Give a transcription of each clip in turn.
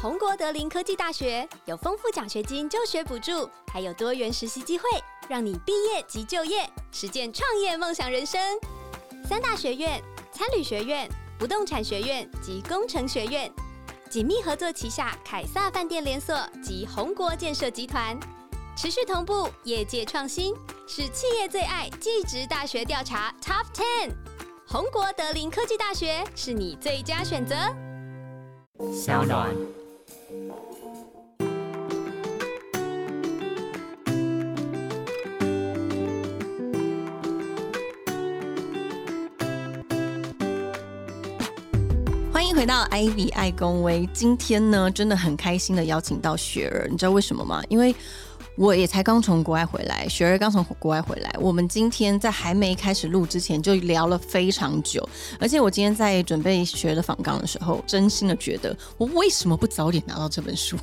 红国德林科技大学有丰富奖学金、就学补助，还有多元实习机会，让你毕业即就业，实践创业梦想人生。三大学院、参旅学院、不动产学院及工程学院紧密合作旗下凯撒饭店连锁及红国建设集团，持续同步业界创新，是企业最爱技职大学调查 Top Ten。红国德林科技大学是你最佳选择。小暖。欢迎回到 Ivy 爱公威。今天呢，真的很开心的邀请到雪儿，你知道为什么吗？因为我也才刚从国外回来，雪儿刚从国外回来。我们今天在还没开始录之前就聊了非常久，而且我今天在准备学的访纲的时候，真心的觉得，我为什么不早点拿到这本书？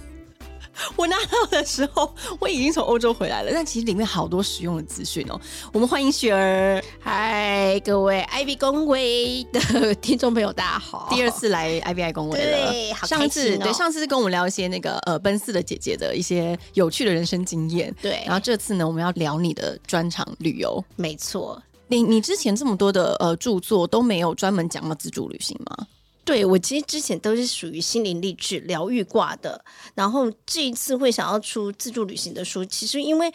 我拿到的时候，我已经从欧洲回来了，但其实里面好多实用的资讯哦。我们欢迎雪儿，嗨，各位 Ivy 公会的听众朋友，大家好！第二次来 IBI 公会了，对，好上次开心哦对上次是跟我们聊一些那个呃奔四的姐姐的一些有趣的人生经验，对然后这次呢，我们要聊你的专场旅游。没错，你你之前这么多的呃著作都没有专门讲到自助旅行吗？对我其实之前都是属于心灵励志、疗愈挂的，然后这一次会想要出自助旅行的书，其实因为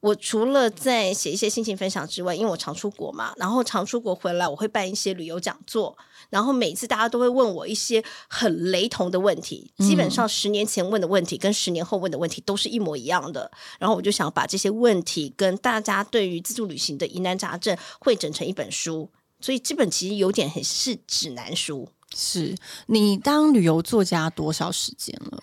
我除了在写一些心情分享之外，因为我常出国嘛，然后常出国回来，我会办一些旅游讲座。然后每次大家都会问我一些很雷同的问题，基本上十年前问的问题跟十年后问的问题都是一模一样的。然后我就想把这些问题跟大家对于自助旅行的疑难杂症汇整成一本书，所以这本其实有点很是指南书。是你当旅游作家多少时间了？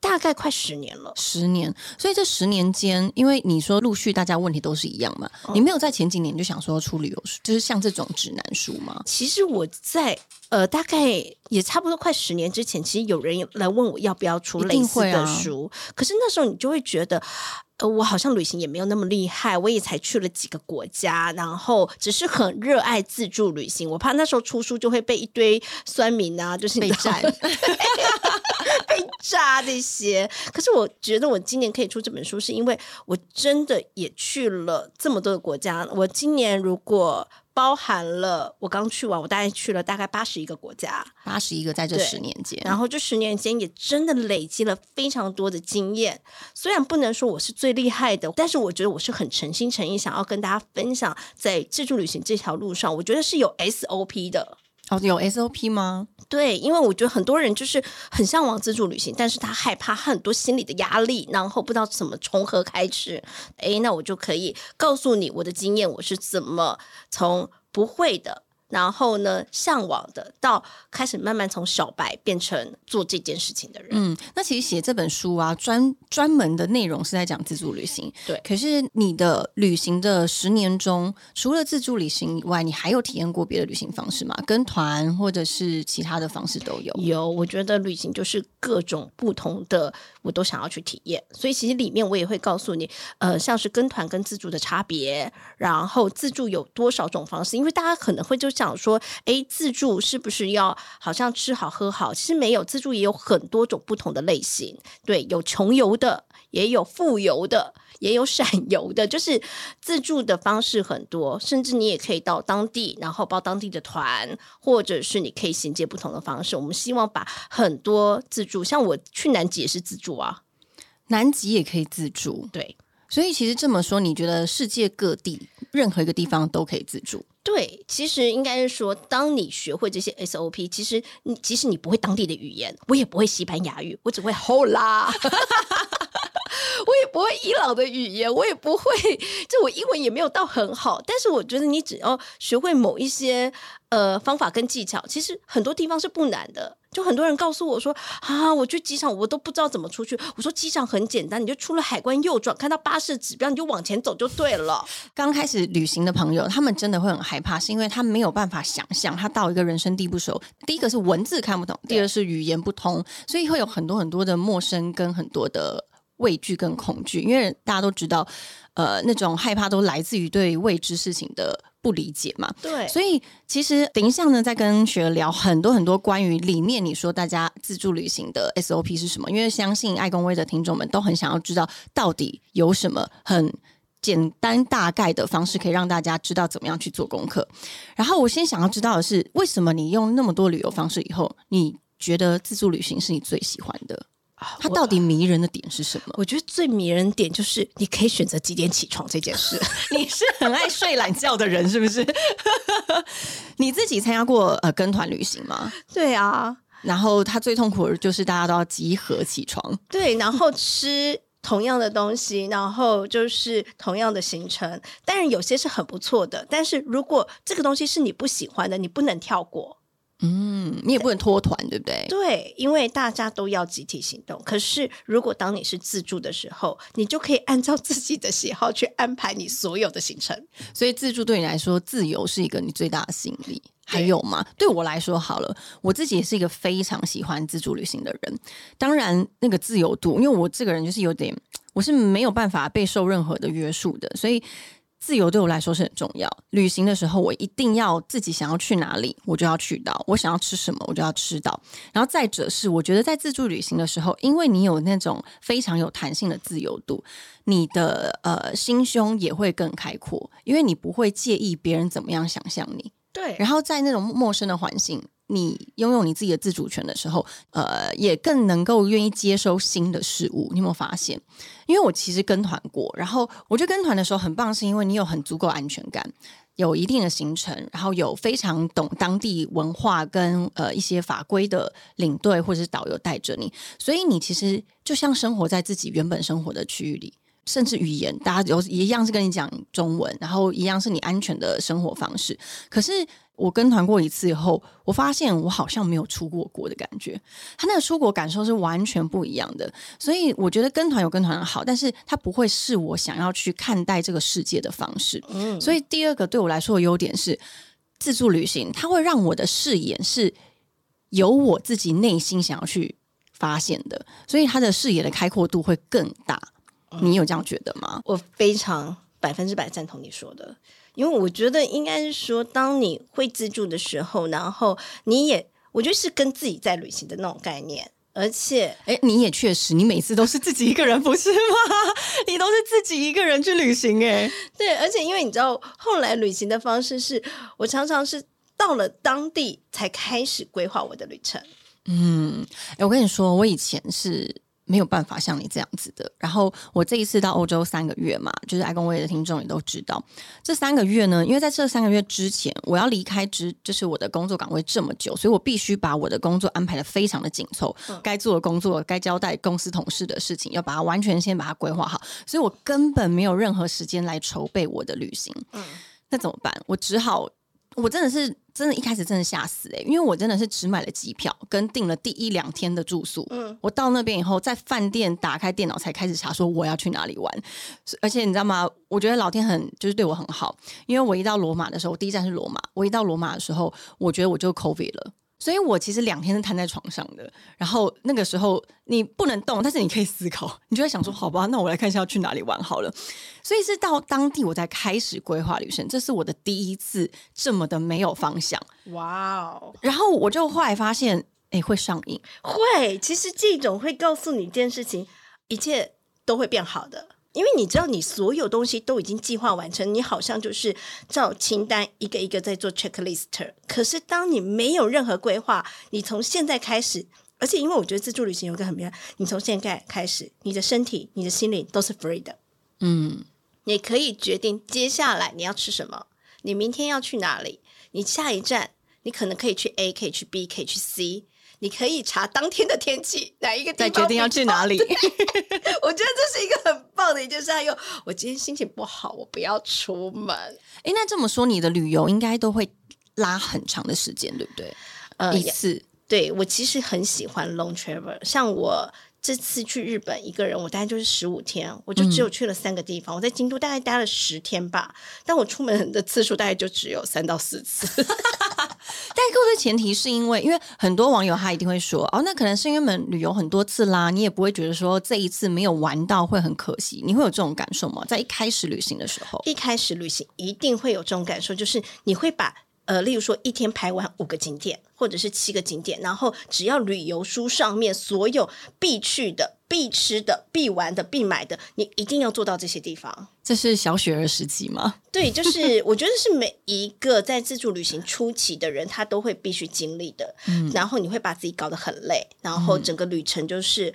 大概快十年了。十年。所以这十年间，因为你说陆续大家问题都是一样嘛，你没有在前几年就想说出旅游书，就是像这种指南书吗？其实我在呃，大概也差不多快十年之前，其实有人来问我要不要出一类似的书，可是那时候你就会觉得。呃，我好像旅行也没有那么厉害，我也才去了几个国家，然后只是很热爱自助旅行。我怕那时候出书就会被一堆酸民啊，就是你被占 被炸这些。可是我觉得我今年可以出这本书，是因为我真的也去了这么多的国家。我今年如果包含了我刚去完，我大概去了大概八十一个国家，八十一个在这十年间，然后这十年间也真的累积了非常多的经验。虽然不能说我是最厉害的，但是我觉得我是很诚心诚意想要跟大家分享，在自助旅行这条路上，我觉得是有 SOP 的。哦有 SOP 吗？对，因为我觉得很多人就是很向往自助旅行，但是他害怕很多心理的压力，然后不知道怎么从何开始。诶，那我就可以告诉你我的经验，我是怎么从不会的，然后呢向往的，到开始慢慢从小白变成做这件事情的人。嗯，那其实写这本书啊，专专门的内容是在讲自助旅行。对可是你的旅行的十年中，除了自助旅行以外，你还有体验过别的旅行方式吗？跟团或者是其他的方式都有。有，我觉得旅行就是各种不同的，我都想要去体验。所以其实里面我也会告诉你，呃，像是跟团跟自助的差别，然后自助有多少种方式。因为大家可能会就想说，诶，自助是不是要好像吃好喝好？其实没有，自助也有很多种不同的类型。对，有穷游的，也有富游的。也有闪 游的，就是自助的方式很多，甚至你也可以到当地，然后报当地的团，或者是你可以衔接不同的方式。我们希望把很多自助，像我去南极也是自助啊，南极也可以自助，对所以其实这么说，你觉得世界各地任何一个地方都可以自助？对，其实应该是说，当你学会这些 SOP，其实你即使你不会当地的语言，我也不会西班牙语，我只会 Hola。我也不会伊朗的语言，我也不会，就我英文也没有到很好。但是我觉得你只要学会某一些呃方法跟技巧，其实很多地方是不难的。就很多人告诉我说啊，我去机场我都不知道怎么出去。我说机场很简单，你就出了海关右转，看到巴士指标，你就往前走就对了。刚开始旅行的朋友，他们真的会很害怕，是因为他没有办法想象，他到一个人生地不熟。第一个是文字看不懂，第二是语言不通，所以会有很多很多的陌生跟很多的畏惧跟恐惧。因为大家都知道，呃，那种害怕都来自于对未知事情的。不理解嘛。对，所以其实等一下呢，再跟学儿聊很多很多关于里面你说大家自助旅行的 SOP 是什么，因为相信爱公威的听众们都很想要知道到底有什么很。简单大概的方式可以让大家知道怎么样去做功课。然后我先想要知道的是，为什么你用那么多旅游方式以后，你觉得自助旅行是你最喜欢的？它到底迷人的点是什么？我觉得最迷人点就是你可以选择几点起床这件事。你是很爱睡懒觉的人是不是？你自己参加过呃跟团旅行吗？对啊。然后他最痛苦的就是大家都要集合起床。对，然后吃。同样的东西，然后就是同样的行程，当然有些是很不错的。但是如果这个东西是你不喜欢的，你不能跳过。嗯，你也不能脱团，对不对？对，因为大家都要集体行动。可是如果当你是自助的时候，你就可以按照自己的喜好去安排你所有的行程。所以自助对你来说，自由是一个你最大的吸引力。还有吗？对我来说，好了，我自己也是一个非常喜欢自助旅行的人。当然，那个自由度，因为我这个人就是有点，我是没有办法被受任何的约束的，所以自由对我来说是很重要。旅行的时候，我一定要自己想要去哪里，我就要去到；我想要吃什么，我就要吃到。然后再者是，我觉得在自助旅行的时候，因为你有那种非常有弹性的自由度，你的呃心胸也会更开阔，因为你不会介意别人怎么样想象你。对，然后在那种陌生的环境，你拥有你自己的自主权的时候，呃，也更能够愿意接收新的事物。你有没有发现？因为我其实跟团过，然后我觉得跟团的时候很棒，是因为你有很足够安全感，有一定的行程，然后有非常懂当地文化跟呃一些法规的领队或者是导游带着你，所以你其实就像生活在自己原本生活的区域里。甚至语言，大家有一样是跟你讲中文，然后一样是你安全的生活方式。可是我跟团过一次以后，我发现我好像没有出过国的感觉。他那个出国感受是完全不一样的。所以我觉得跟团有跟团的好，但是它不会是我想要去看待这个世界的方式。嗯，所以第二个对我来说的优点是自助旅行，它会让我的视野是有我自己内心想要去发现的，所以他的视野的开阔度会更大。你有这样觉得吗？我非常百分之百赞同你说的，因为我觉得应该是说，当你会自助的时候，然后你也，我觉得是跟自己在旅行的那种概念，而且，哎，你也确实，你每次都是自己一个人，不是吗？你都是自己一个人去旅行，哎，对，而且因为你知道，后来旅行的方式是我常常是到了当地才开始规划我的旅程。嗯，哎，我跟你说，我以前是。没有办法像你这样子的。然后我这一次到欧洲三个月嘛，就是爱公威的听众也都知道，这三个月呢，因为在这三个月之前我要离开之，就是我的工作岗位这么久，所以我必须把我的工作安排的非常的紧凑，该做的工作、该交代公司同事的事情，要把它完全先把它规划好，所以我根本没有任何时间来筹备我的旅行。嗯，那怎么办？我只好。我真的是真的，一开始真的吓死哎！因为我真的是只买了机票，跟订了第一两天的住宿。嗯，我到那边以后，在饭店打开电脑才开始查，说我要去哪里玩。而且你知道吗？我觉得老天很就是对我很好，因为我一到罗马的时候，第一站是罗马。我一到罗马的时候，我觉得我就 COVID 了。所以我其实两天是瘫在床上的，然后那个时候你不能动，但是你可以思考，你就在想说，好吧，那我来看一下要去哪里玩好了。所以是到当地我才开始规划旅程，这是我的第一次这么的没有方向。哇哦！然后我就后来发现，哎，会上瘾，会。其实这种会告诉你一件事情，一切都会变好的。因为你知道，你所有东西都已经计划完成，你好像就是照清单一个一个在做 checklist。可是当你没有任何规划，你从现在开始，而且因为我觉得自助旅行有一个很妙，你从现在开始，你的身体、你的心灵都是 free 的。嗯，你可以决定接下来你要吃什么，你明天要去哪里，你下一站你可能可以去 A，可以去 B，可以去 C。你可以查当天的天气，哪一个地方决定要去哪里？我觉得这是一个很棒的一件事。还有，我今天心情不好，我不要出门。哎，那这么说，你的旅游应该都会拉很长的时间，对不对？呃，一次。对我其实很喜欢 long travel，像我。这次去日本一个人，我大概就是十五天，我就只有去了三个地方。我在京都大概待了十天吧，但我出门的次数大概就只有三到四次。代购的前提是因为，因为很多网友他一定会说，哦，那可能是因为我们旅游很多次啦，你也不会觉得说这一次没有玩到会很可惜，你会有这种感受吗？在一开始旅行的时候，一开始旅行一定会有这种感受，就是你会把呃，例如说一天排完五个景点，或者是七个景点，然后只要旅游书上面所有必去的、必吃的、必玩的、必买的，你一定要做到这些地方。这是小雪儿时期吗？对，就是我觉得是每一个在自助旅行初期的人，他都会必须经历的。嗯然后你会把自己搞得很累，然后整个旅程就是，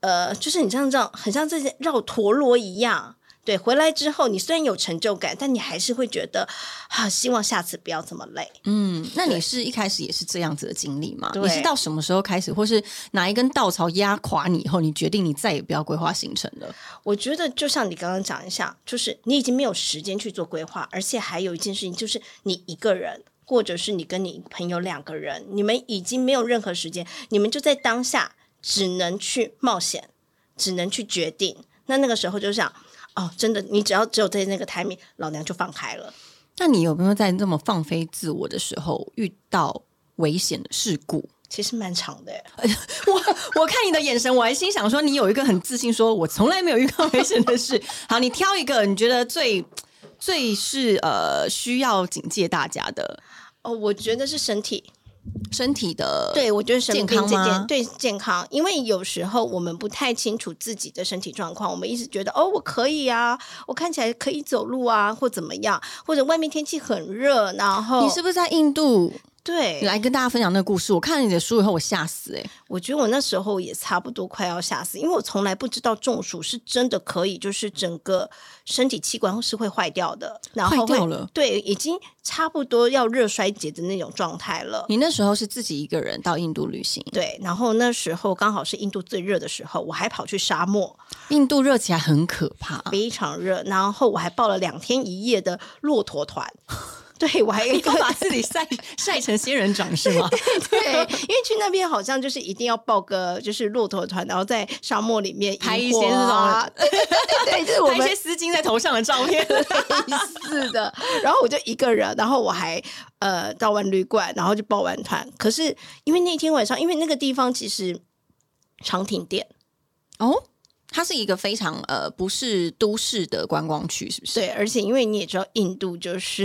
呃，就是你像这样，很像这些绕陀螺一样。对，回来之后，你虽然有成就感，但你还是会觉得啊，希望下次不要这么累。嗯，那你是一开始也是这样子的经历吗？你是到什么时候开始，或是哪一根稻草压垮你以后，你决定你再也不要规划行程了？我觉得就像你刚刚讲一下，就是你已经没有时间去做规划，而且还有一件事情，就是你一个人，或者是你跟你朋友两个人，你们已经没有任何时间，你们就在当下只能去冒险，只能去决定。那那个时候就想，哦，真的，你只要只有在那个 timing，老娘就放开了。那你有没有在这么放飞自我的时候遇到危险的事故？其实蛮长的耶，我我看你的眼神，我还心想说，你有一个很自信，说我从来没有遇到危险的事。好，你挑一个你觉得最最是呃需要警戒大家的哦，我觉得是身体，身体的，对，我觉得生健康吗件对健康，因为有时候我们不太清楚自己的身体状况，我们一直觉得哦，我可以啊，我看起来可以走路啊，或怎么样，或者外面天气很热，然后你是不是在印度？对来跟大家分享那个故事。我看了你的书以后，我吓死哎、欸！我觉得我那时候也差不多快要吓死，因为我从来不知道中暑是真的可以，就是整个身体器官是会坏掉的，然后坏掉了对，已经差不多要热衰竭的那种状态了。你那时候是自己一个人到印度旅行，对，然后那时候刚好是印度最热的时候，我还跑去沙漠，印度热起来很可怕。非常热，然后我还报了两天一夜的骆驼团。对，我还有一个把自己晒晒成仙人掌是吗？对，因为去那边好像就是一定要报个就是骆驼团，然后在沙漠里面拍一些这种啊 对对对对，就是我们一些丝巾在头上的照片。类似的。然后我就一个人，然后我还呃到完旅馆，然后就报完团。可是因为那天晚上，因为那个地方其实常停电，哦，它是一个非常呃不是都市的观光区，是不是？对，而且因为你也知道印度就是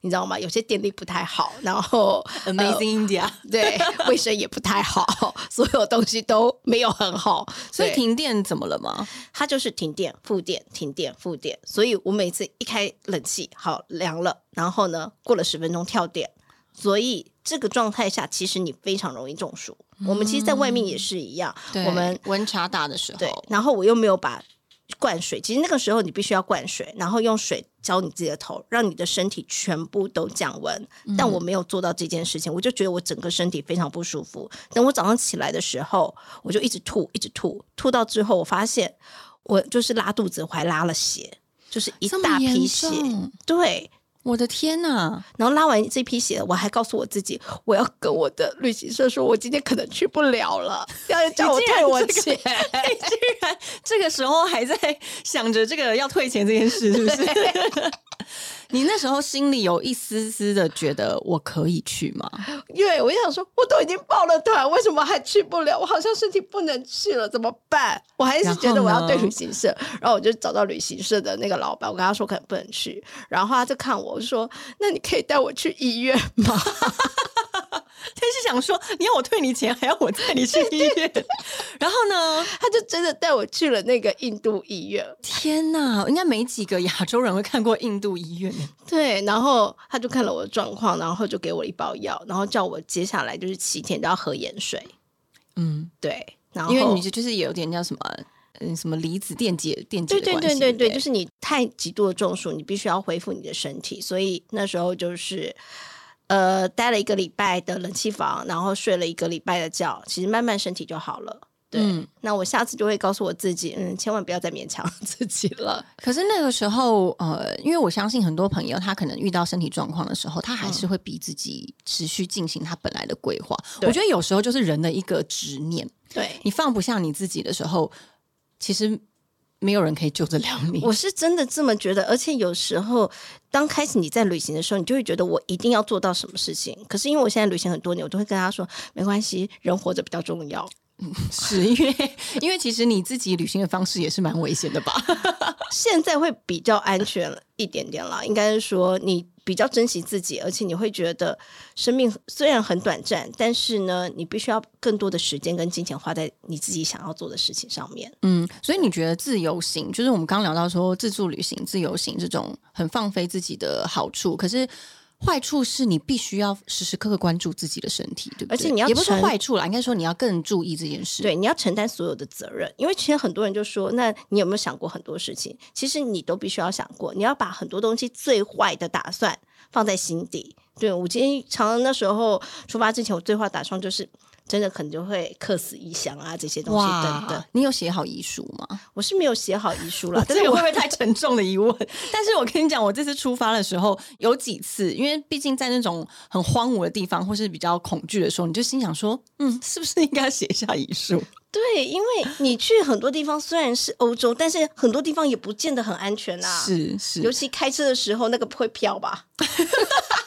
你知道吗？有些电力不太好，然后呃，Amazing India。对卫生也不太好，所有东西都没有很好，所以停电怎么了吗？它就是停电、复电、停电、复电，所以我每次一开冷气，好凉了，然后呢，过了十分钟跳电，所以这个状态下，其实你非常容易中暑。我们其实，在外面也是一样，对我们温差大的时对候，，然后我又没有把灌水，其实那个时候你必须要灌水，然后用水浇你自己的头，让你的身体全部都降温。但我没有做到这件事情，我就觉得我整个身体非常不舒服。等我早上起来的时候，我就一直吐，一直吐，吐到之后，我发现我就是拉肚子，我还拉了血，就是一大批血。重对，我的天呐！然后拉完这批血，我还告诉我自己，我要跟我的旅行社说，我今天可能去不了了，要叫我退我这个钱。居然这个时候还在想着这个要退钱这件事，是不是？你那时候心里有一丝丝的觉得我可以去吗？因为我就想说，我都已经报了团，为什么还去不了？我好像身体不能去了，怎么办？我还是觉得我要对旅行社，然后我就找到旅行社的那个老板，我跟他说可能不能去，然后他就看我，我说，那你可以带我去医院吗？他是想说你要我退你钱，还要我带你去医院，然后呢？他就真的带我去了那个印度医院，天呐，应该没几个亚洲人会看过印度医院。对，然后他就看了我的状况，然后就给我一包药，然后叫我接下来就是七天都要喝盐水，嗯，对，然后因为你就就是有点叫什么，嗯，什么离子电解电解对对对对对，就是你太极度的中暑，你必须要恢复你的身体，所以那时候就是呃待了一个礼拜的冷气房，然后睡了一个礼拜的觉，其实慢慢身体就好了。对，嗯那我下次就会告诉我自己，嗯，千万不要再勉强自己了。可是那个时候，呃，因为我相信很多朋友，他可能遇到身体状况的时候，他还是会逼自己持续进行他本来的规划。对我觉得有时候就是人的一个执念，对，你放不下你自己的时候，其实没有人可以救得了你。我是真的这么觉得，而且有时候，当开始你在旅行的时候，你就会觉得我一定要做到什么事情。可是因为我现在旅行很多年，我都会跟他说，没关系，人活着比较重要。是因为因为其实你自己旅行的方式也是蛮危险的吧？现在会比较安全一点点啦，应该是说你比较珍惜自己，而且你会觉得生命虽然很短暂，但是呢，你必须要更多的时间跟金钱花在你自己想要做的事情上面。嗯，所以你觉得自由行，就是我们刚刚聊到说自助旅行、自由行这种很放飞自己的好处，可是。坏处是你必须要时时刻刻关注自己的身体，对不对？而且你要也不是坏处啦，应该说你要更注意这件事。对，你要承担所有的责任，因为其实很多人就说，那你有没有想过很多事情？其实你都必须要想过，你要把很多东西最坏的打算放在心底。对我今天常常那时候出发之前，我最坏打算就是真的可能就会客死异乡啊，这些东西等等。你有写好遗书吗？我是没有写好遗书了，但这个会不会太沉重的疑问？但是我跟你讲，我这次出发的时候有几次，因为毕竟在那种很荒芜的地方，或是比较恐惧的时候，你就心想说，嗯，是不是应该写一下遗书？对，因为你去很多地方虽然是欧洲，但是很多地方也不见得很安全啊。是是，尤其开车的时候，那个不会飘吧？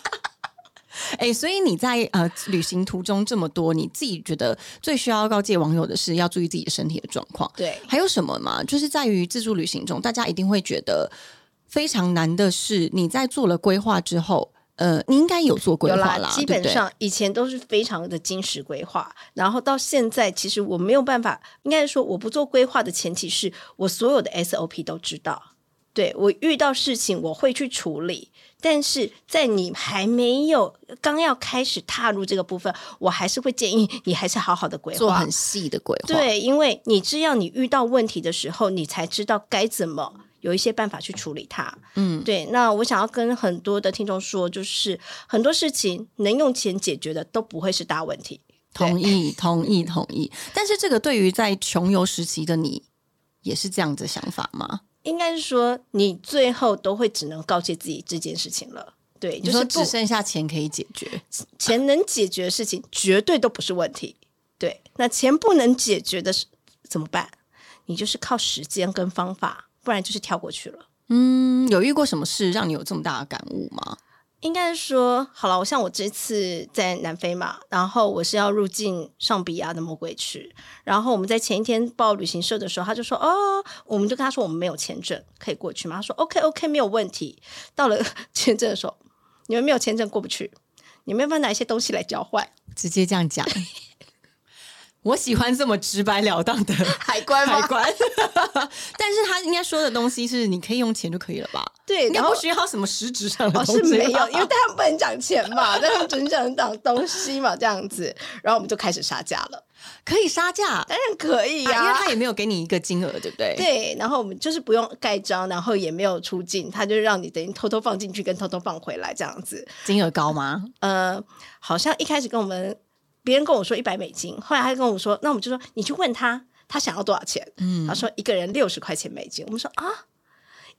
哎、所以你在呃旅行途中这么多，你自己觉得最需要告诫网友的是要注意自己的身体的状况。对，还有什么吗？就是在于自助旅行中，大家一定会觉得非常难的是，你在做了规划之后，呃，你应该有做规划啦，基本上以前都是非常的精实规划，然后到现在，其实我没有办法，应该说我不做规划的前提是我所有的 SOP 都知道，对我遇到事情我会去处理，但是在你还没有刚要开始踏入这个部分，我还是会建议你还是好好的规划做很。细的规划。，对，因为你只要你遇到问题的时候，你才知道该怎么有一些办法去处理它。嗯，对，那我想要跟很多的听众说，就是很多事情能用钱解决的都不会是大问题。同意，同意，同意。但是这个对于在穷游时期的你，也是这样子的想法吗？应该是说，你最后都会只能告诫自己这件事情了。对，你说就是只剩下钱可以解决，钱能解决的事情，绝对都不是问题。对，那钱不能解决的是怎么办？你就是靠时间跟方法，不然就是跳过去了。嗯，有遇过什么事让你有这么大的感悟吗？应该说，好了，我像我这次在南非嘛，然后我是要入境上比亚的魔鬼区，然后我们在前一天报旅行社的时候，他就说，哦，我们就跟他说我们没有签证可以过去吗？他说 OK OK 没有问题。到了 签证的时候，你们没有签证过不去，你们要不要拿一些东西来交换？直接这样讲。我喜欢这么直白了当的 海关吗海关，但是他应该说的东西是你可以用钱就可以了吧？对，应该然后不需要什么实质上的哦东西吧、是没有，因为他们不能讲钱嘛，但他们只能讲讲东西嘛，这样子，然后我们就开始杀价了。可以杀价，当然可以呀、啊因为他也没有给你一个金额，对不对？，对，然后我们就是不用盖章，然后也没有出境，他就让你等于偷偷放进去跟偷偷放回来这样子。金额高吗？呃，好像一开始跟我们别人跟我说一百美金，后来他跟我说，那我们就说你去问他，他想要多少钱？嗯他说一个人六十块钱美金。我们说啊。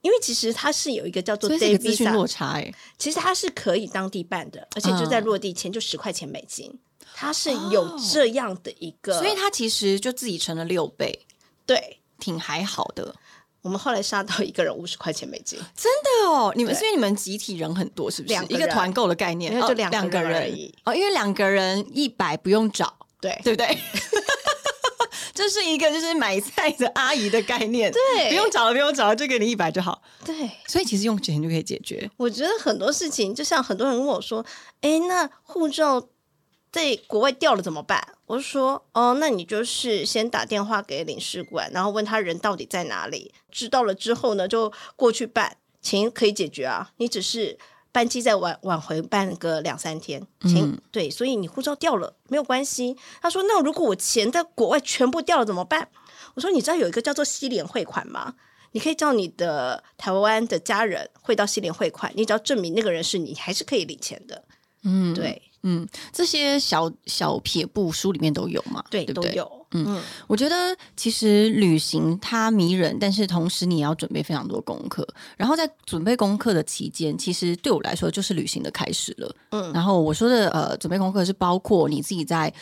因为其实他是有一个叫做 day visa，落差哎、其实他是可以当地办的，而且就在落地前就十块钱美金，它是有这样的一个，所以他其实就自己乘了六倍，对挺还好的。我们后来杀到一个人五十块钱美金，真的哦，你们因为你们集体人很多，是不是？一个团购的概念，就两个两个人人而已哦，因为两个人一百不用找，对对不对？这是一个就是买菜的阿姨的概念，对不用找了，不用找了，就给你一百就好。对。所以其实用钱就可以解决。我觉得很多事情，就像很多人问我说：“哎，那护照在国外掉了怎么办？”我就说：“哦，那你就是先打电话给领事馆，然后问他人到底在哪里。知道了之后呢，就过去办，钱可以解决啊。你只是班机再晚晚回办个两三天，钱、嗯对，所以你护照掉了没有关系。”他说：“那如果我钱在国外全部掉了怎么办？”我说：“你知道有一个叫做西联汇款吗？”你可以叫你的台湾的家人汇到西联汇款，你只要证明那个人是你，还是可以领钱的。嗯，对嗯，这些小小撇步书里面都有嘛？对，对不对？都有。嗯，我觉得其实旅行它迷人，但是同时你也要准备非常多功课。然后在准备功课的期间，其实对我来说就是旅行的开始了。嗯然后我说的呃，准备功课是包括你自己在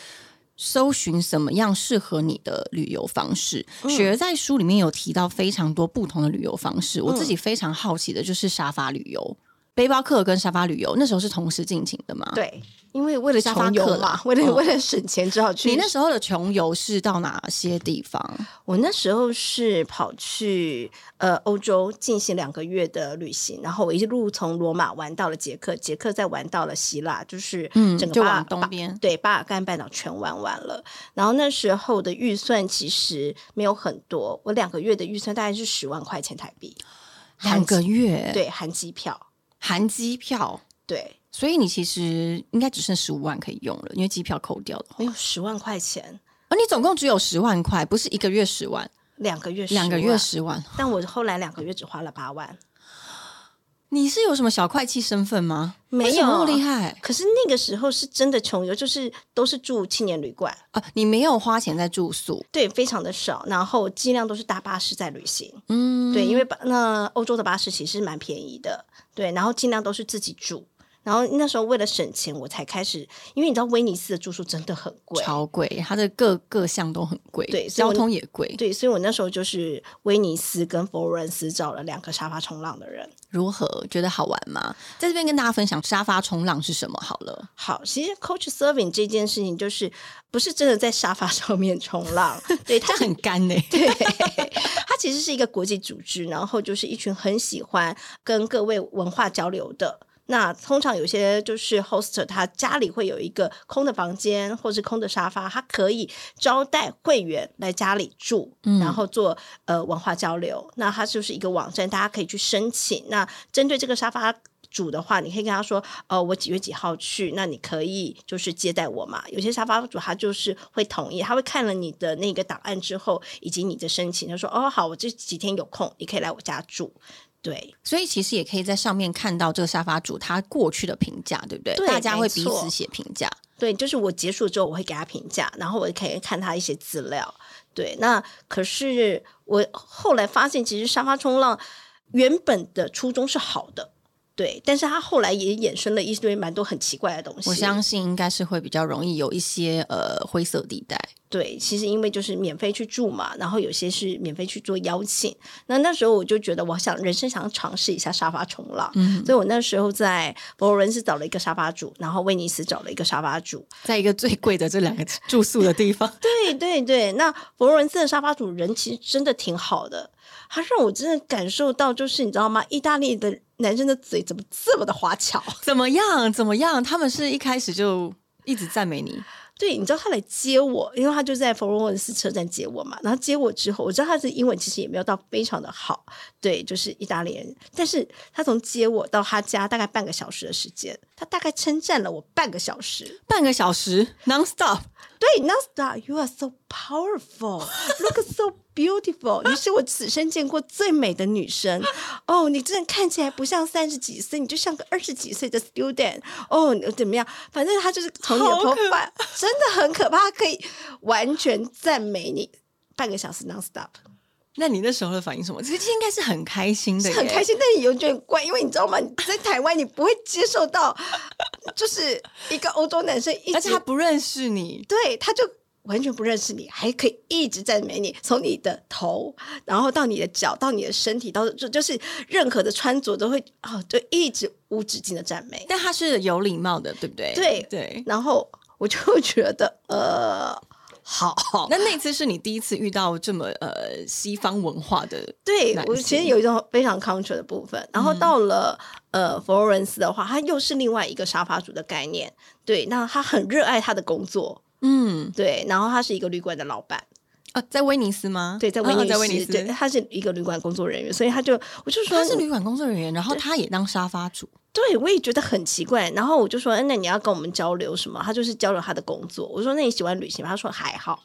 搜寻什么样适合你的旅游方式。嗯雪儿在书里面有提到非常多不同的旅游方式，我嗯自己非常好奇的就是沙发旅游。背包客跟沙发旅游那时候是同时进行的吗？，对，因为为了穷游嘛，为了、嗯为了省钱，只好去。你那时候的穷游是到哪些地方？我那时候是跑去呃欧洲进行两个月的旅行，然后我一路从罗马玩到了捷克，捷克再玩到了希腊，就是嗯整个巴东边对巴尔干半岛全玩完了。然后那时候的预算其实没有很多，我两个月的预算大概是十万块钱台币，两个月，，对，含机票，含机票，对，所以你其实应该只剩十五万可以用了，因为机票扣掉的话没。有十万块钱，而你总共只有十万块，不是一个月十万，两个月10两个月十万。但我后来两个月只花了八万。你是有什么小会计身份吗？没有那么有厉害可是那个时候是真的穷游，就是都是住青年旅馆，啊！你没有花钱在住宿，对，非常的少，然后尽量都是搭巴士在旅行，嗯，对，因为巴那欧洲的巴士其实蛮便宜的，对，然后尽量都是自己住。然后那时候为了省钱，我才开始，因为你知道威尼斯的住宿真的很贵，超贵，它的各各项都很贵，交对交通也贵。对，所以我那时候就是威尼斯跟佛罗伦斯找了两个沙发冲浪的人。如何觉得好玩吗？在这边跟大家分享沙发冲浪是什么好了。好，其实 Coach Serving 这件事情就是不是真的在沙发上面冲浪，对，它它很干呢、对，它其实是一个国际组织，然后就是一群很喜欢跟各位文化交流的。那通常有些就是 host，他家里会有一个空的房间或是空的沙发，他可以招待会员来家里住，然后做呃文化交流。那它就是一个网站，大家可以去申请。那针对这个沙发。主的话，你可以跟他说，呃，我几月几号去，那你可以就是接待我嘛。有些沙发主他就是会同意，他会看了你的那个档案之后，以及你的申请，他说，哦，好，我这几天有空，你可以来我家住。对，所以其实也可以在上面看到这个沙发主他过去的评价，对不对？对大家会彼此写评价。对，就是我结束之后，我会给他评价，然后我可以看他一些资料。对，那可是我后来发现，其实沙发冲浪原本的初衷是好的，对，但是他后来也衍生了一堆蛮多很奇怪的东西。我相信应该是会比较容易有一些呃灰色地带。对，其实因为就是免费去住嘛，然后有些是免费去做邀请。那那时候我就觉得，我想人生想要尝试一下沙发冲浪，嗯所以我那时候在佛罗伦斯找了一个沙发主，然后威尼斯找了一个沙发主。在一个最贵的这两个 住宿的地方，对对对，那佛罗伦斯的沙发主人其实真的挺好的，他让我真的感受到，就是你知道吗？意大利的男生的嘴怎么这么的花巧？怎么样？怎么样？他们是一开始就一直赞美你，对，你知道他来接我，因为他就在佛罗伦斯车站接我嘛。然后接我之后，我知道他的英文其实也没有到非常的好，对，就是意大利人。但是他从接我到他家大概半个小时的时间，他大概称赞了我半个小时。半个小时 non stop。对，non stop，you are so powerful, look so beautiful，你是我此生见过最美的女生。哦，你真的看起来不像三十几岁，你就像个二十几岁的 student。哦，你怎么样？反正他就是从头发，真的很可怕，可以完全赞美你半个小时 non stop，那你那时候的反应什么？其实应该是很开心的，是很开。心，但是有点怪，因为你知道吗？你在台湾你不会接受到，就是一个欧洲男生一直，而且他不认识你，对，他就完全不认识你，还可以一直赞美你，从你的头，然后到你的脚，到你的身体，到就就是任何的穿着都会哦，就一直无止境的赞美。但他是有礼貌的，对不对？对对。然后我就 觉得，呃，好，那那次是你第一次遇到这么呃西方文化的，对我其实有一种非常 culture 的部分。然后到了、呃佛罗伦斯的话，他又是另外一个沙发主的概念。对，那他很热爱他的工作，嗯对，然后他是一个旅馆的老板。啊，在威尼斯吗？对，在威尼斯，嗯在威尼斯，对，他是一个旅馆工作人员，所以他就我就说他是旅馆工作人员，然后他也当沙发主。对，我也觉得很奇怪。然后我就说，哎那你要跟我们交流什么？他就是交流他的工作。我说，那你喜欢旅行吗？他说还好。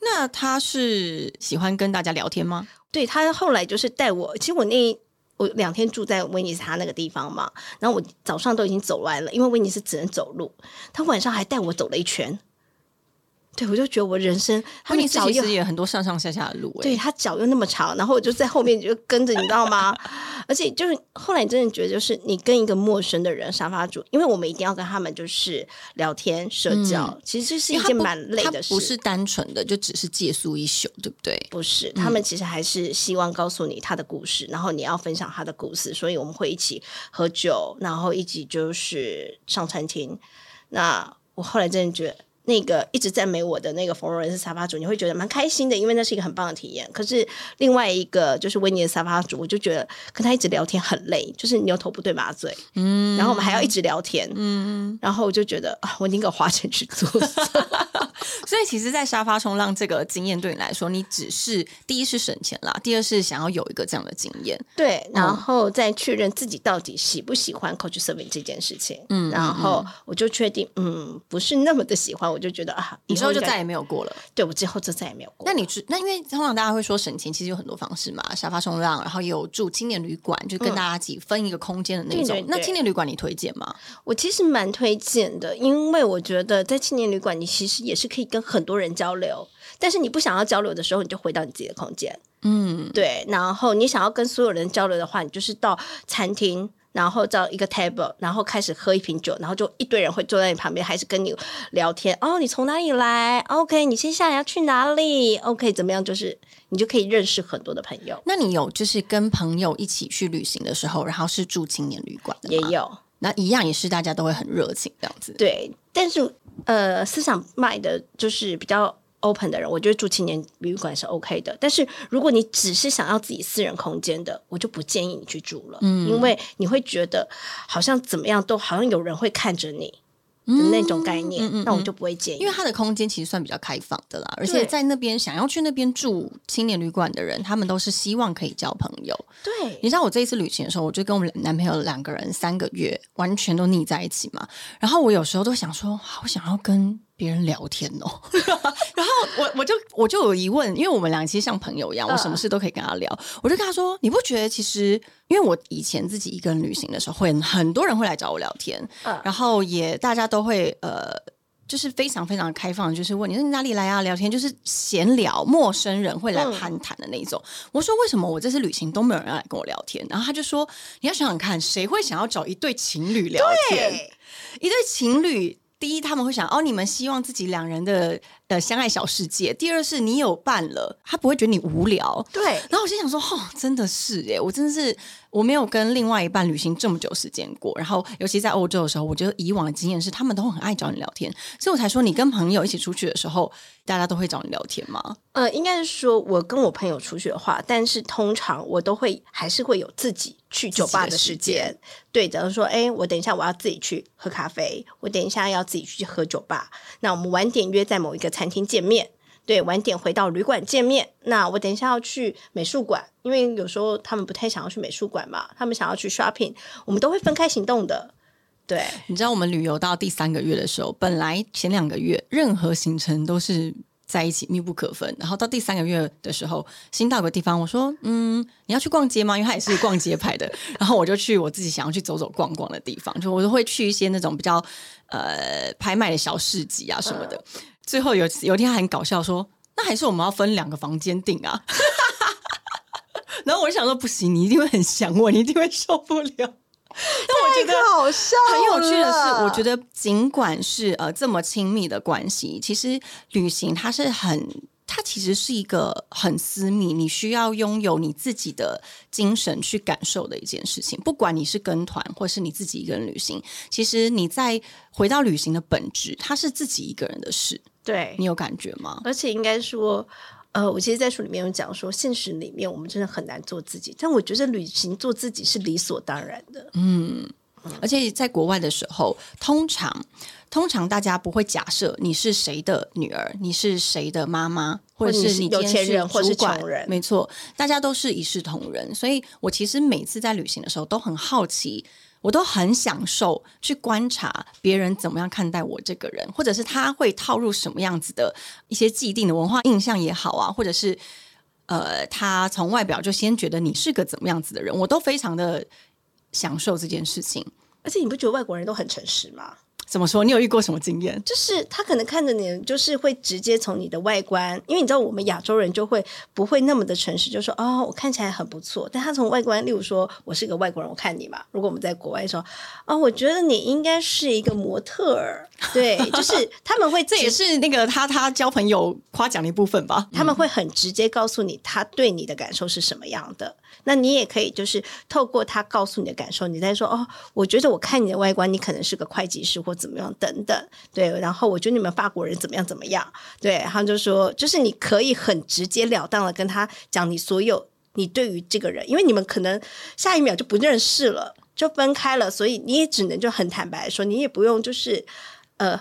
那他是喜欢跟大家聊天吗？对他后来就是带我，其实我那我两天住在威尼斯他那个地方嘛，然后我早上都已经走完了，因为威尼斯只能走路。他晚上还带我走了一圈，对我就觉得我人生，他脚又其实也很多上上下下的路、欸，对他脚又那么长，然后我就在后面就跟着，你知道吗？而且就是后来你真的觉得，就是你跟一个陌生的人沙发主，因为我们一定要跟他们就是聊天社交，其实这是一件蛮累的事。它不是单纯的就只是借宿一宿，对不对？不是，他们其实还是希望告诉你他的故事，然后你要分享他的故事，所以我们会一起喝酒，然后一起就是上餐厅。那我后来真的觉得。那个一直赞美我的那个冯若人是沙发主，你会觉得蛮开心的，因为那是一个很棒的体验。可是另外一个就是维尼的沙发主，我就觉得跟他一直聊天很累，就是牛头不对马嘴，嗯，然后我们还要一直聊天，嗯，然后我就觉得啊，我宁可花钱去做。所以其实，在沙发冲浪这个经验对你来说，你只是第一是省钱啦，第二是想要有一个这样的经验。对，然后再确认自己到底喜不喜欢 coach serving 这件事情。嗯，然后我就确定，嗯，不是那么的喜欢，我就觉得啊，以后就再也没有过了。对我之后就再也没有过。那你知那因为通常大家会说省钱，其实有很多方式嘛，沙发冲浪，然后也有住青年旅馆，就跟大家一起分一个空间的那种。那青年旅馆你推荐吗？我其实蛮推荐的，因为我觉得在青年旅馆，你其实也是可以跟很多人交流，但是你不想要交流的时候，你就回到你自己的空间。嗯，对，然后你想要跟所有人交流的话，你就是到餐厅。然后到一个 table，然后开始喝一瓶酒，然后就一堆人会坐在你旁边，还是跟你聊天。哦，你从哪里来？OK，你接下来要去哪里？OK，怎么样？就是你就可以认识很多的朋友。那你有就是跟朋友一起去旅行的时候，然后是住青年旅馆的，也有那一样也是大家都会很热情这样子。对，但是呃，思想卖的就是比较 open 的人，我觉得住青年旅馆是 OK 的。但是如果你只是想要自己私人空间的，我就不建议你去住了，嗯，因为你会觉得好像怎么样都好像有人会看着你的那种概念，那我就不会建议。因为它的空间其实算比较开放的啦，而且在那边想要去那边住青年旅馆的人，他们都是希望可以交朋友。对你知道我这一次旅行的时候，我就跟我们男朋友两个人三个月完全都腻在一起嘛。然后我有时候都想说，好想要跟别人聊天哦。然后我我就我就有疑问，因为我们俩其实像朋友一样，我什么事都可以跟他聊。我就跟他说，你不觉得其实，因为我以前自己一个人旅行的时候，会很多人会来找我聊天，嗯然后也大家都会呃。就是非常非常开放，就是问你说你哪里来啊？聊天就是闲聊，陌生人会来嗯攀谈的那种。我说为什么我这次旅行都没有人来跟我聊天？然后他就说你要想想看，谁会想要找一对情侣聊天？一对情侣，第一他们会想哦，你们希望自己两人的呃相爱小世界；第二是你有伴了，他不会觉得你无聊。对然后我心想说，哦，真的是耶，我真的是我没有跟另外一半旅行这么久时间过。然后尤其在欧洲的时候，我觉得以往的经验是，他们都很爱找你聊天，所以我才说，你跟朋友一起出去的时候，大家都会找你聊天吗？呃，应该是说我跟我朋友出去的话，但是通常我都会还是会有自己去酒吧的时间。对，假如说，哎，我等一下我要自己去喝咖啡，我等一下要自己去喝酒吧，那我们晚点约在某一个餐厅见面。对，晚点回到旅馆见面。那我等一下要去美术馆，因为有时候他们不太想要去美术馆嘛，他们想要去 shopping，我们都会分开行动的。对，你知道我们旅游到第三个月的时候，本来前两个月任何行程都是在一起密不可分，然后到第三个月的时候，新到个地方，我说嗯，你要去逛街吗？因为他也是逛街派的，然后我就去我自己想要去走走逛逛的地方，就我都会去一些那种比较呃拍卖的小市集啊什么的。最后有有一天他很搞笑说，那还是我们要分两个房间订啊。然后我就想说，不行，你一定会很想我，你一定会受不了。但我觉得好笑很有趣的是，我觉得尽管是呃这么亲密的关系，其实旅行它是很。它其实是一个很私密，你需要拥有你自己的精神去感受的一件事情。不管你是跟团，或是你自己一个人旅行，其实你在回到旅行的本质，它是自己一个人的事。对你有感觉吗？而且应该说，呃，我其实，在书里面有讲说，现实里面我们真的很难做自己，但我觉得旅行做自己是理所当然的。而且在国外的时候，通常通常大家不会假设你是谁的女儿，你是谁的妈妈，或者是你是有是你今天钱人或是管穷人没错，大家都是一视同仁。所以我其实每次在旅行的时候都很好奇。我都很享受去观察别人怎么样看待我这个人，或者是他会套入什么样子的一些既定的文化印象也好啊，或者是呃，他从外表就先觉得你是个怎么样子的人，我都非常的享受这件事情。而且你不觉得外国人都很诚实吗？怎么说？你有遇过什么经验？就是他可能看着你，就是会直接从你的外观，因为你知道我们亚洲人就会不会那么的诚实，就说哦，我看起来很不错。但他从外观，例如说我是个外国人，我看你嘛，如果我们在国外说，哦，我觉得你应该是一个模特儿，对，就是他们会，这也是那个他他交朋友夸奖的一部分吧？他们会很直接告诉你他对你的感受是什么样的。那你也可以就是透过他告诉你的感受，你再说哦，我觉得我看你的外观，你可能是个会计师或怎么样等等，对。然后我觉得你们法国人怎么样怎么样，对。他就说，就是你可以很直截了当的跟他讲你所有你对于这个人，因为你们可能下一秒就不认识了，就分开了，所以你也只能就很坦白说，你也不用就是呃。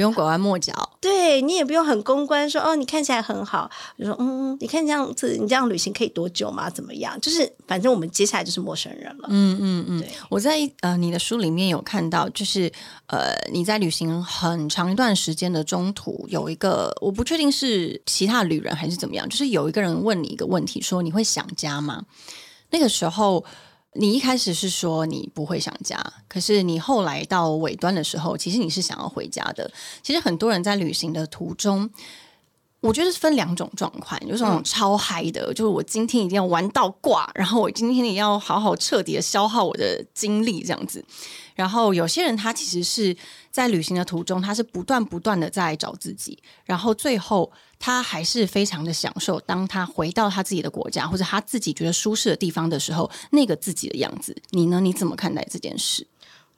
不用拐弯抹角，对你也不用很公关说哦，你看起来很好。就说嗯，你看这样子，你这样旅行可以多久吗？怎么样？就是反正我们接下来就是陌生人了。嗯嗯嗯。我在呃你的书里面有看到，就是呃你在旅行很长一段时间的中途，有一个我不确定是其他旅人还是怎么样，就是有一个人问你一个问题，说你会想家吗？那个时候。你一开始是说你不会想家，可是你后来到尾端的时候，其实你是想要回家的。其实很多人在旅行的途中，我觉得是分两种状况，有种超嗨的，就是我今天一定要玩到挂，然后我今天也要好好彻底的消耗我的精力这样子。然后有些人他其实是在旅行的途中，他是不断不断的在找自己，然后最后。他还是非常的享受，当他回到他自己的国家或者他自己觉得舒适的地方的时候，那个自己的样子。你呢？你怎么看待这件事？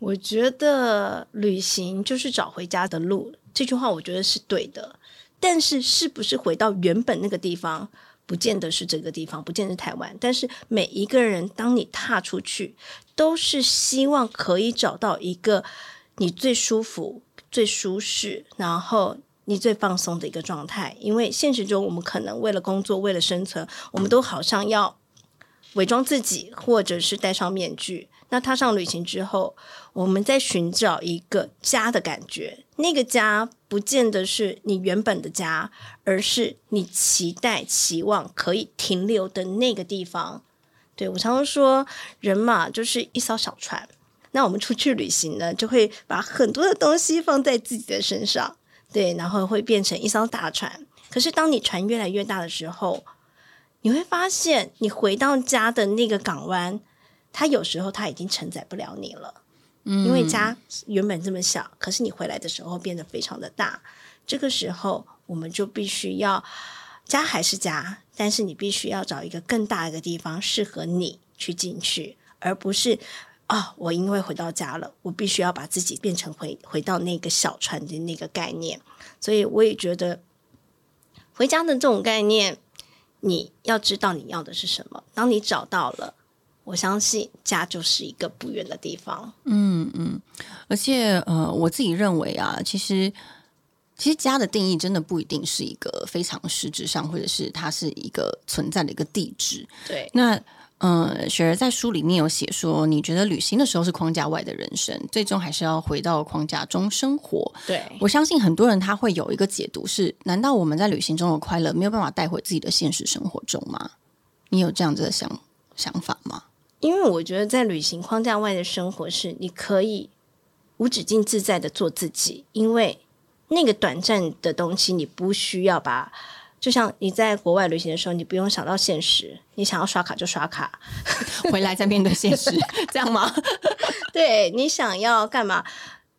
我觉得旅行就是找回家的路，这句话我觉得是对的。但是，是不是回到原本那个地方，不见得是这个地方，不见得是台湾。但是，每一个人当你踏出去，都是希望可以找到一个你最舒服、最舒适，然后。你最放松的一个状态，因为现实中我们可能为了工作、为了生存，我们都好像要伪装自己，或者是戴上面具。那踏上旅行之后，我们在寻找一个家的感觉。那个家不见得是你原本的家，而是你期待、期望可以停留的那个地方。对我常常说，人嘛就是一艘小船。那我们出去旅行呢，就会把很多的东西放在自己的身上。对，然后会变成一艘大船。可是，当你船越来越大的时候，你会发现，你回到家的那个港湾，它有时候它已经承载不了你了。嗯，因为家原本这么小，可是你回来的时候变得非常的大。这个时候，我们就必须要家还是家，但是你必须要找一个更大的地方适合你去进去，而不是。啊！我因为回到家了，我必须要把自己变成回回到那个小船的那个概念，所以我也觉得回家的这种概念，你要知道你要的是什么。当你找到了，我相信家就是一个不远的地方。嗯嗯，而且呃，我自己认为啊，其实其实家的定义真的不一定是一个非常实质上，或者是它是一个存在的一个地址。对，那。嗯，雪儿在书里面有写说，你觉得旅行的时候是框架外的人生，最终还是要回到框架中生活。对我相信很多人他会有一个解读是：难道我们在旅行中的快乐没有办法带回自己的现实生活中吗？你有这样子的想想法吗？因为我觉得在旅行框架外的生活是你可以无止境自在的做自己，因为那个短暂的东西你不需要把。就像你在国外旅行的时候，你不用想到现实，你想要刷卡就刷卡，回来再面对现实，这样吗？对你想要干嘛？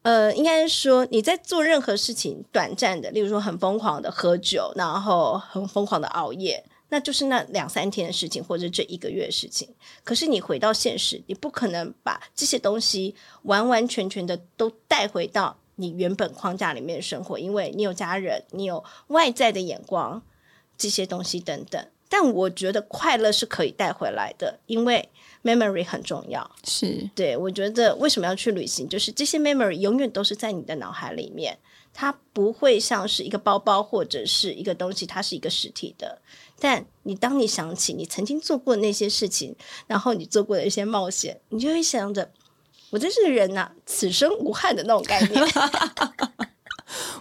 呃，应该是说你在做任何事情短暂的，例如说很疯狂的喝酒，然后很疯狂的熬夜，那就是那两三天的事情，或者这一个月的事情。可是你回到现实，你不可能把这些东西完完全全的都带回到你原本框架里面生活，因为你有家人，你有外在的眼光。这些东西等等，但我觉得快乐是可以带回来的，因为 memory 很重要。是对，我觉得为什么要去旅行，就是这些 memory 永远都是在你的脑海里面，它不会像是一个包包或者是一个东西，它是一个实体的。但你当你想起你曾经做过那些事情，然后你做过的一些冒险，你就会想着，我真是人呐，此生无憾的那种概念。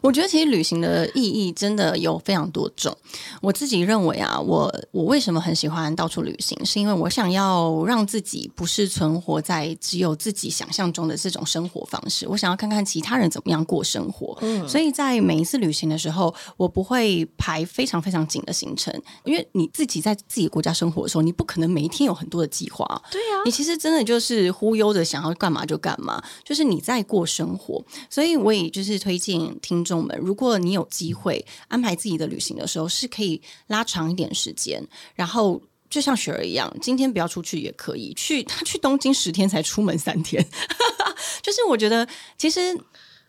我觉得其实旅行的意义真的有非常多种。我自己认为啊，我我为什么很喜欢到处旅行，是因为我想要让自己不是存活在只有自己想象中的这种生活方式，我想要看看其他人怎么样过生活。嗯，所以在每一次旅行的时候，我不会排非常非常紧的行程，因为你自己在自己国家生活的时候，你不可能每一天有很多的计划。对啊，你其实真的就是忽悠着想要干嘛就干嘛，就是你在过生活。所以我也就是推荐听众们，如果你有机会安排自己的旅行的时候，是可以拉长一点时间，然后就像雪儿一样，今天不要出去也可以去。他去东京十天才出门三天，就是我觉得其实。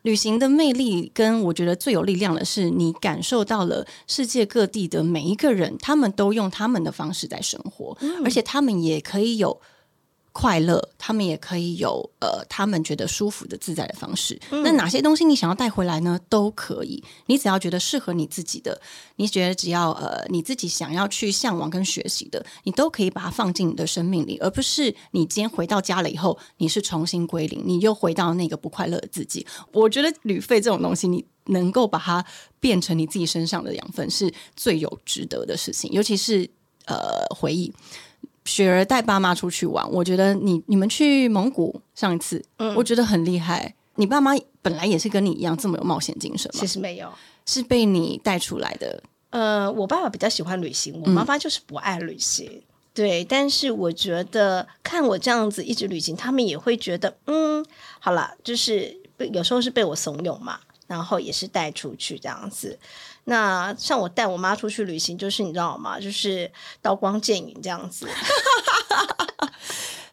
旅行的魅力跟我觉得最有力量的是，你感受到了世界各地的每一个人，他们都用他们的方式在生活，而且他们也可以有。快乐，他们也可以有呃，他们觉得舒服的自在的方式。那哪些东西你想要带回来呢？都可以，你只要觉得适合你自己的，你觉得只要呃你自己想要去向往跟学习的，你都可以把它放进你的生命里，而不是你今天回到家了以后，你是重新归零，你又回到那个不快乐的自己。我觉得旅费这种东西，你能够把它变成你自己身上的养分，是最有值得的事情，尤其是呃回忆。雪儿带爸妈出去玩，我觉得你你们去蒙古上一次，我觉得很厉害。你爸妈本来也是跟你一样这么有冒险精神吗？其实没有，是被你带出来的。呃，我爸爸比较喜欢旅行，我妈妈就是不爱旅行。对，但是我觉得看我这样子一直旅行，他们也会觉得，嗯，好了，就是有时候是被我怂恿嘛，然后也是带出去这样子。那像我带我妈出去旅行，就是你知道吗？就是刀光剑影这样子。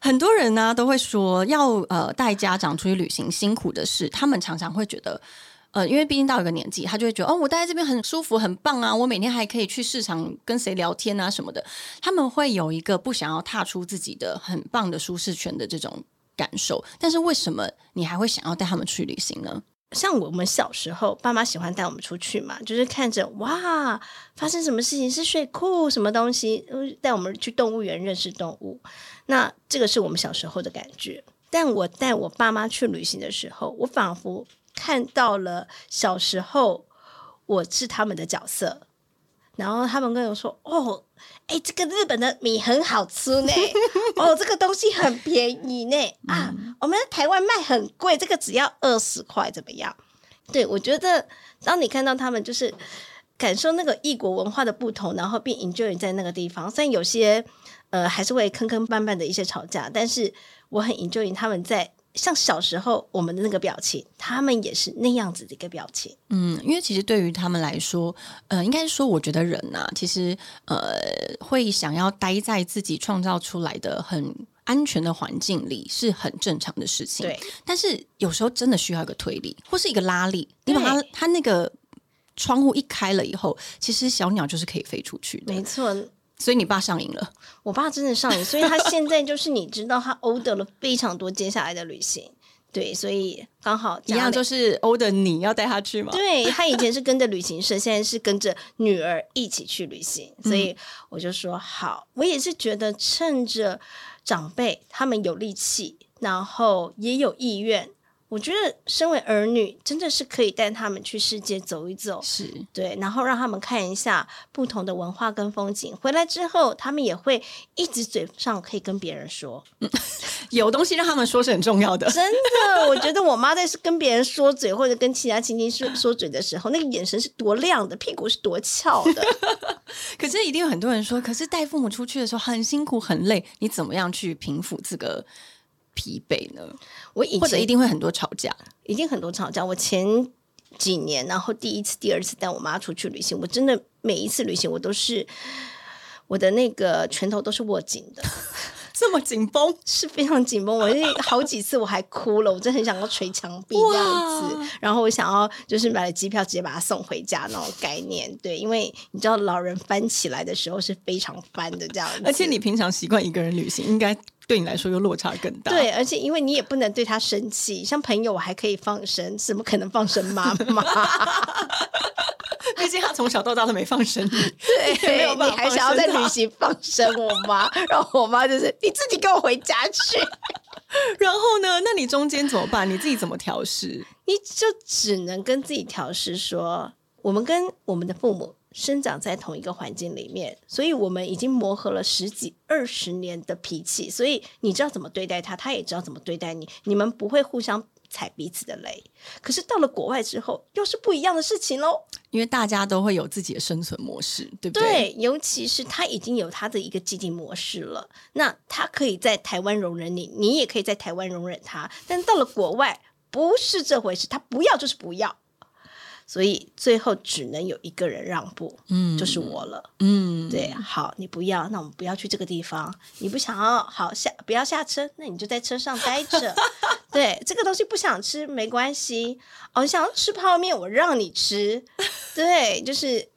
很多人呢都会说，要呃带家长出去旅行辛苦的事，他们常常会觉得，呃，因为毕竟到一个年纪，他就会觉得，哦，我待在这边很舒服，很棒啊，我每天还可以去市场跟谁聊天啊什么的。他们会有一个不想要踏出自己的很棒的舒适圈的这种感受。但是为什么你还会想要带他们去旅行呢？像我们小时候，爸妈喜欢带我们出去嘛，就是看着哇，发生什么事情是水库什么东西，带我们去动物园认识动物。那这个是我们小时候的感觉。但我带我爸妈去旅行的时候，我仿佛看到了小时候我是他们的角色。然后他们跟我说：“哦，哎，这个日本的米很好吃呢，哦，这个东西很便宜呢，啊，我们在台湾卖很贵，这个只要二十块，怎么样？”对我觉得，当你看到他们就是感受那个异国文化的不同，然后并 enjoy 在那个地方，虽然有些呃还是会坑坑绊绊的一些吵架，但是我很 enjoy 他们在。像小时候我们的那个表情，他们也是那样子的一个表情。嗯，因为其实对于他们来说，呃，应该是说，我觉得人呐，其实呃，会想要待在自己创造出来的很安全的环境里，是很正常的事情。对，但是有时候真的需要一个推力，或是一个拉力。你把它，它那个窗户一开了以后，其实小鸟就是可以飞出去的。没错。所以你爸上瘾了，我爸真的上瘾，所以他现在就是你知道，他 order 了非常多接下来的旅行，对，所以刚好一样就是 order 你要带他去吗？对他以前是跟着旅行社，现在是跟着女儿一起去旅行，所以我就说好，我也是觉得趁着长辈他们有力气，然后也有意愿。我觉得身为儿女，真的是可以带他们去世界走一走，是对，然后让他们看一下不同的文化跟风景。回来之后，他们也会一直嘴上可以跟别人说，有东西让他们说是很重要的。真的，我觉得我妈在跟别人说嘴，或者跟其他亲戚说说嘴的时候，那个眼神是多亮的，屁股是多翘的。可是一定有很多人说，可是带父母出去的时候很辛苦很累，你怎么样去平复这个？疲惫呢？我以或者一定会很多吵架，一定很多吵架。我前几年，然后第一次、第二次带我妈出去旅行，我真的每一次旅行，我都是我的那个拳头都是握紧的。这么紧绷是非常紧绷，我那好几次我还哭了，我真的很想要捶墙壁这样子，然后我想要就是买了机票直接把它送回家那种概念，对，因为你知道老人翻起来的时候是非常翻的这样子，而且你平常习惯一个人旅行，应该对你来说又落差更大。对，而且因为你也不能对他生气，像朋友我还可以放生，怎么可能放生妈妈？毕竟他从小到大都没放生你，对，你还想要在旅行放生我妈，然后我妈就是你自己跟我回家去。然后呢？那你中间怎么办？你自己怎么调试？你就只能跟自己调试说，我们跟我们的父母生长在同一个环境里面，所以我们已经磨合了十几二十年的脾气，所以你知道怎么对待他，他也知道怎么对待你，你们不会互相踩彼此的雷。可是到了国外之后，又是不一样的事情喽。因为大家都会有自己的生存模式，对不对？对，尤其是他已经有他的一个既定模式了，那他可以在台湾容忍你，你也可以在台湾容忍他，但到了国外不是这回事，他不要就是不要。所以最后只能有一个人让步，嗯，就是我了，嗯，对，好，你不要，那我们不要去这个地方，你不想要，好下不要下车，那你就在车上待着，对，这个东西不想吃没关系，哦，想要吃泡面，我让你吃，对，就是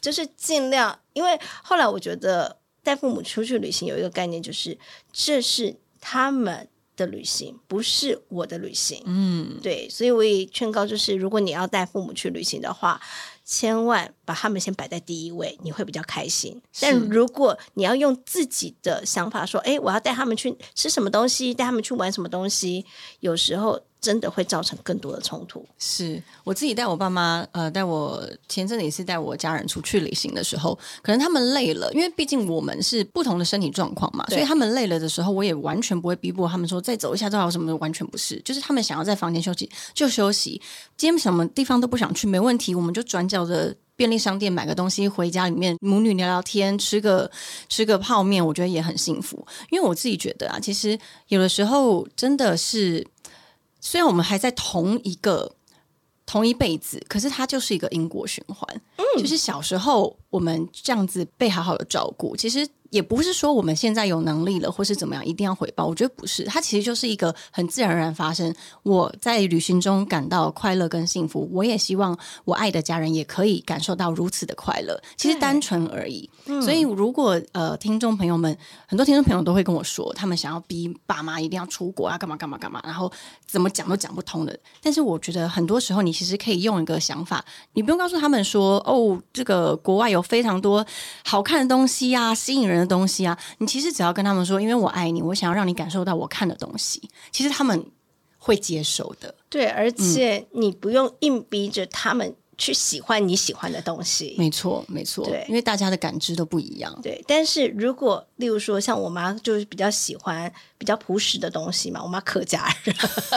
就是尽量，因为后来我觉得带父母出去旅行有一个概念，就是这是他们。的旅行不是我的旅行，嗯，对，所以我也劝告，就是如果你要带父母去旅行的话，千万把他们先摆在第一位，你会比较开心。但如果你要用自己的想法说，哎，我要带他们去吃什么东西，带他们去玩什么东西，有时候。真的会造成更多的冲突。是我自己带我爸妈，呃，带我前阵子也是带我家人出去旅行的时候，可能他们累了，因为毕竟我们是不同的身体状况嘛，所以他们累了的时候，我也完全不会逼迫他们说再走一下都要什么的，完全不是，就是他们想要在房间休息就休息，今天什么地方都不想去，没问题，我们就转角的便利商店买个东西回家里面母女聊聊天，吃个吃个泡面，我觉得也很幸福。因为我自己觉得啊，其实有的时候真的是。虽然我们还在同一个同一辈子，可是它就是一个因果循环。嗯，就是小时候我们这样子被好好的照顾，其实。也不是说我们现在有能力了，或是怎么样，一定要回报。我觉得不是，它其实就是一个很自然而然发生。我在旅行中感到快乐跟幸福，我也希望我爱的家人也可以感受到如此的快乐。其实单纯而已。所以，如果呃，听众朋友们，很多听众朋友都会跟我说，他们想要逼爸妈一定要出国啊，干嘛干嘛干嘛，然后怎么讲都讲不通的。但是，我觉得很多时候，你其实可以用一个想法，你不用告诉他们说，哦，这个国外有非常多好看的东西啊，吸引人。东西啊，你其实只要跟他们说，因为我爱你，我想要让你感受到我看的东西，其实他们会接受的。对，而且你不用硬逼着他们。去喜欢你喜欢的东西，没错，没错，对，因为大家的感知都不一样。对，但是如果例如说像我妈就是比较喜欢比较朴实的东西嘛，我妈客家人，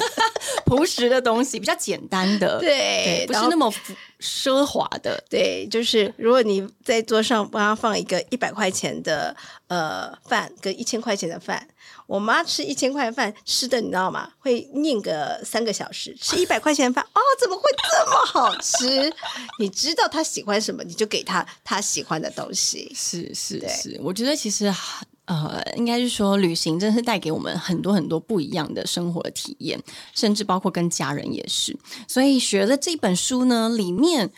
朴实的东西比较简单的，对，不是那么奢华的。对，就是如果你在桌上帮她放一个一百块钱的呃饭跟一千块钱的饭。我妈吃一千块饭吃的，你知道吗？会念个三个小时。吃一百块钱饭，哦，怎么会这么好吃？你知道她喜欢什么，你就给她她喜欢的东西。是是是，我觉得其实呃，应该是说旅行真是带给我们很多很多不一样的生活的体验，甚至包括跟家人也是。所以学了这本书呢，里面。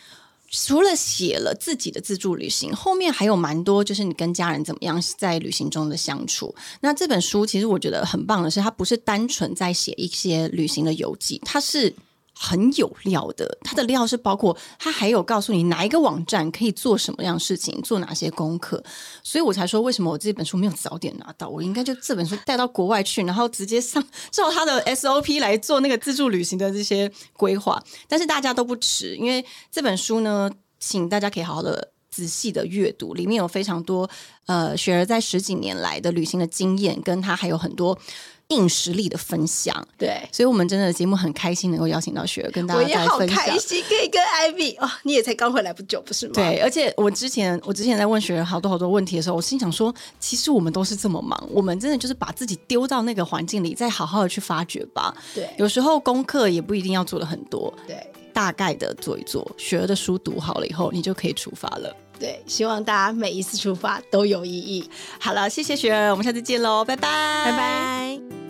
除了写了自己的自助旅行，后面还有蛮多，就是你跟家人怎么样在旅行中的相处。那这本书其实我觉得很棒的是，它不是单纯在写一些旅行的游记，它是。很有料的，它的料是包括，它还有告诉你哪一个网站可以做什么样的事情，做哪些功课，所以我才说为什么我这本书没有早点拿到，我应该就这本书带到国外去，然后直接上照他的 SOP 来做那个自助旅行的这些规划。但是大家都不迟，因为这本书呢，请大家可以好好的仔细的阅读，里面有非常多呃雪儿在十几年来的旅行的经验，跟他还有很多。硬实力的分享，对，所以我们真的节目很开心能够邀请到雪儿跟大家我也好开心可以跟艾比哦，你也才刚回来不久，不是吗？对，而且我之前我之前在问雪儿好多好多问题的时候，我心想说，其实我们都是这么忙，我们真的就是把自己丢到那个环境里，再好好的去发掘吧。对，有时候功课也不一定要做的很多，对，大概的做一做。雪儿的书读好了以后，你就可以出发了。对，希望大家每一次出发都有意义。好了，谢谢雪儿，我们下次见喽，拜拜，拜拜。